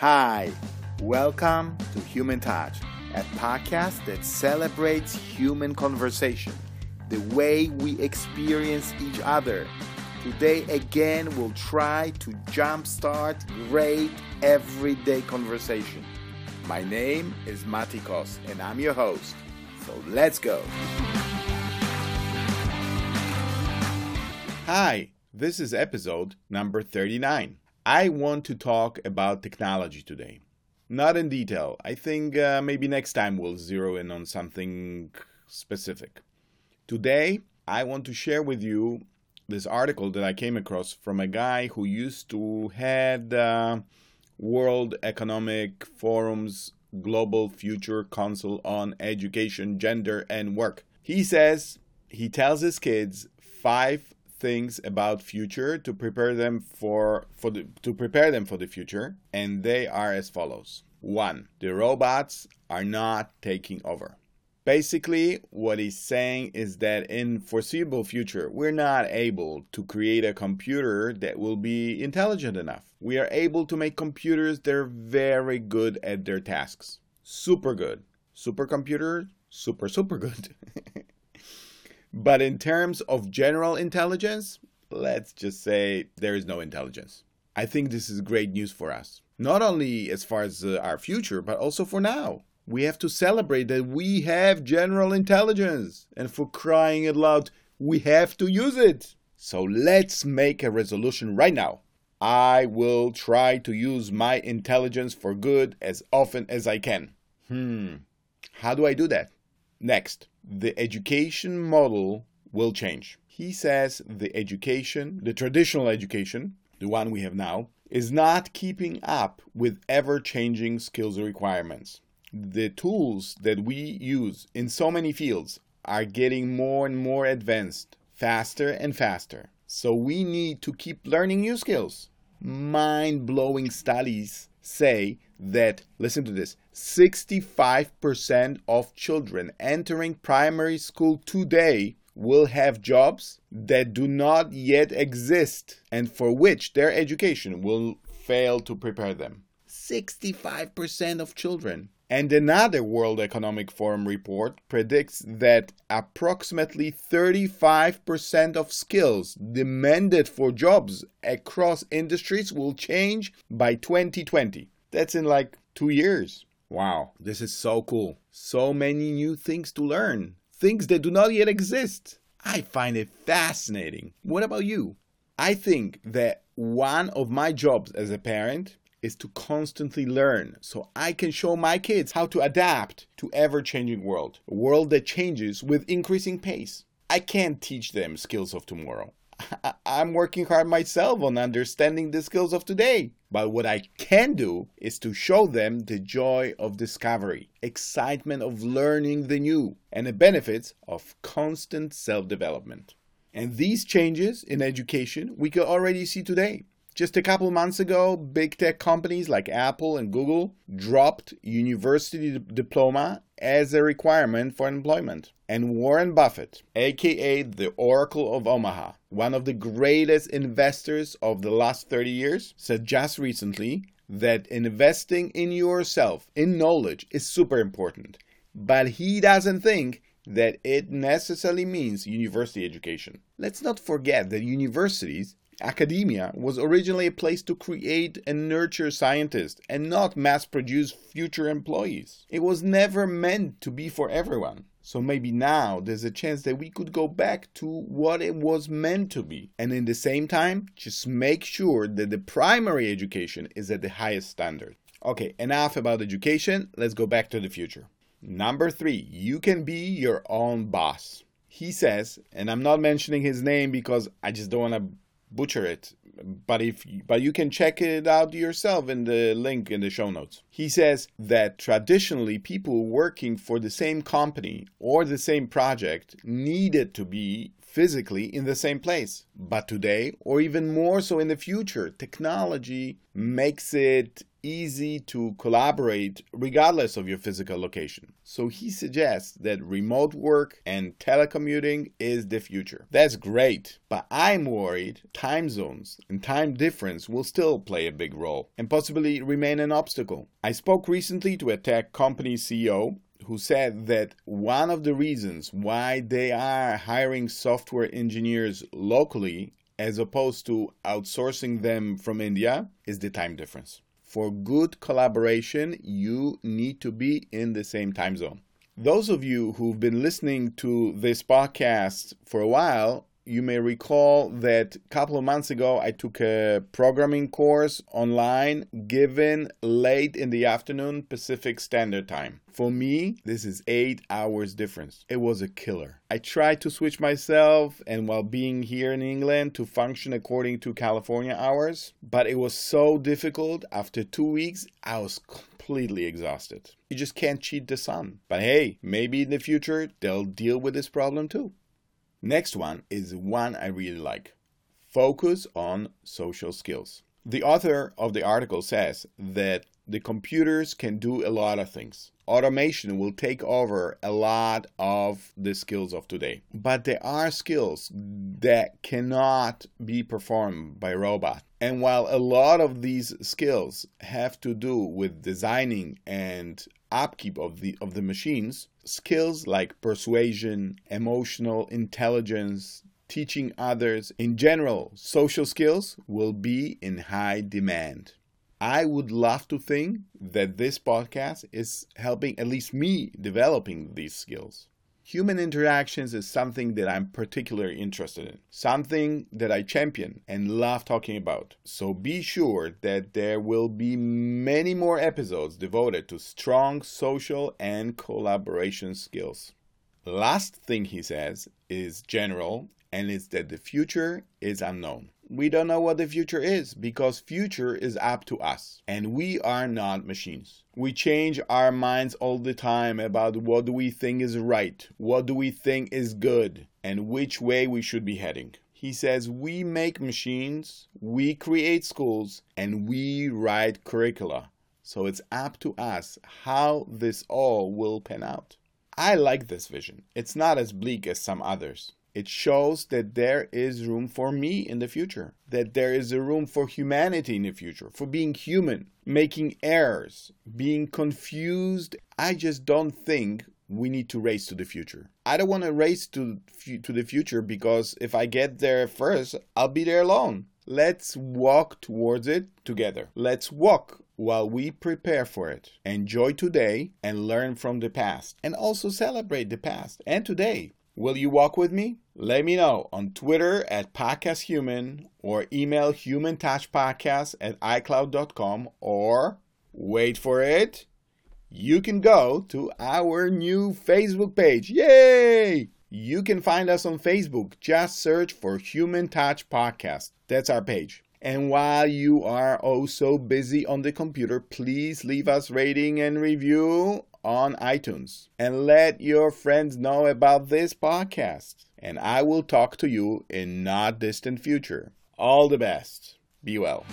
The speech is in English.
Hi, welcome to Human Touch, a podcast that celebrates human conversation, the way we experience each other. Today, again, we'll try to jumpstart great everyday conversation. My name is Matikos, and I'm your host. So let's go. Hi, this is episode number 39. I want to talk about technology today. Not in detail. I think uh, maybe next time we'll zero in on something specific. Today, I want to share with you this article that I came across from a guy who used to head uh, World Economic Forum's Global Future Council on Education, Gender, and Work. He says he tells his kids five things about future to prepare them for for the to prepare them for the future and they are as follows. 1. The robots are not taking over. Basically, what he's saying is that in foreseeable future, we're not able to create a computer that will be intelligent enough. We are able to make computers that are very good at their tasks. Super good. Supercomputer, super super good. But in terms of general intelligence, let's just say there is no intelligence. I think this is great news for us. Not only as far as uh, our future, but also for now. We have to celebrate that we have general intelligence. And for crying out loud, we have to use it. So let's make a resolution right now. I will try to use my intelligence for good as often as I can. Hmm. How do I do that? Next, the education model will change. He says the education, the traditional education, the one we have now, is not keeping up with ever changing skills requirements. The tools that we use in so many fields are getting more and more advanced, faster and faster. So we need to keep learning new skills. Mind blowing studies say that, listen to this, 65% of children entering primary school today will have jobs that do not yet exist and for which their education will fail to prepare them. 65% of children. And another World Economic Forum report predicts that approximately 35% of skills demanded for jobs across industries will change by 2020. That's in like two years. Wow, this is so cool. So many new things to learn, things that do not yet exist. I find it fascinating. What about you? I think that one of my jobs as a parent is to constantly learn so I can show my kids how to adapt to ever-changing world, a world that changes with increasing pace. I can't teach them skills of tomorrow. I'm working hard myself on understanding the skills of today. But what I can do is to show them the joy of discovery, excitement of learning the new, and the benefits of constant self development. And these changes in education we can already see today. Just a couple months ago, big tech companies like Apple and Google dropped university diploma as a requirement for employment. And Warren Buffett, aka the Oracle of Omaha, one of the greatest investors of the last 30 years, said just recently that investing in yourself, in knowledge, is super important. But he doesn't think that it necessarily means university education. Let's not forget that universities Academia was originally a place to create and nurture scientists and not mass produce future employees. It was never meant to be for everyone. So maybe now there's a chance that we could go back to what it was meant to be. And in the same time, just make sure that the primary education is at the highest standard. Okay, enough about education. Let's go back to the future. Number three, you can be your own boss. He says, and I'm not mentioning his name because I just don't want to butcher it. But if but you can check it out yourself in the link in the show notes. He says that traditionally people working for the same company or the same project needed to be physically in the same place. But today or even more so in the future technology makes it easy to collaborate regardless of your physical location. So he suggests that remote work and telecommuting is the future. That's great, but I'm worried time zones and time difference will still play a big role and possibly remain an obstacle. I spoke recently to a tech company CEO who said that one of the reasons why they are hiring software engineers locally as opposed to outsourcing them from India is the time difference. For good collaboration, you need to be in the same time zone. Those of you who've been listening to this podcast for a while you may recall that a couple of months ago I took a programming course online given late in the afternoon Pacific Standard Time. For me, this is 8 hours difference. It was a killer. I tried to switch myself and while being here in England to function according to California hours, but it was so difficult. After 2 weeks, I was completely exhausted. You just can't cheat the sun. But hey, maybe in the future they'll deal with this problem too. Next one is one I really like focus on social skills. The author of the article says that the computers can do a lot of things. Automation will take over a lot of the skills of today. But there are skills that cannot be performed by robot. And while a lot of these skills have to do with designing and upkeep of the of the machines, skills like persuasion, emotional intelligence, teaching others, in general, social skills will be in high demand. I would love to think that this podcast is helping at least me developing these skills. Human interactions is something that I'm particularly interested in, something that I champion and love talking about. So be sure that there will be many more episodes devoted to strong social and collaboration skills. Last thing he says is general and it's that the future is unknown we don't know what the future is because future is up to us and we are not machines. We change our minds all the time about what do we think is right what do we think is good and which way we should be heading. He says we make machines we create schools and we write curricula. So it's up to us how this all will pan out. I like this vision. It's not as bleak as some others it shows that there is room for me in the future, that there is a room for humanity in the future, for being human, making errors, being confused. I just don't think we need to race to the future. I don't want to race to to the future because if I get there first, I'll be there alone. Let's walk towards it together. Let's walk while we prepare for it. Enjoy today and learn from the past and also celebrate the past and today. Will you walk with me? Let me know on Twitter at podcasthuman or email humantouchpodcast at icloud.com or wait for it. You can go to our new Facebook page. Yay! You can find us on Facebook. Just search for Human Touch Podcast. That's our page. And while you are oh so busy on the computer, please leave us rating and review on iTunes and let your friends know about this podcast. And I will talk to you in not distant future. All the best. Be well.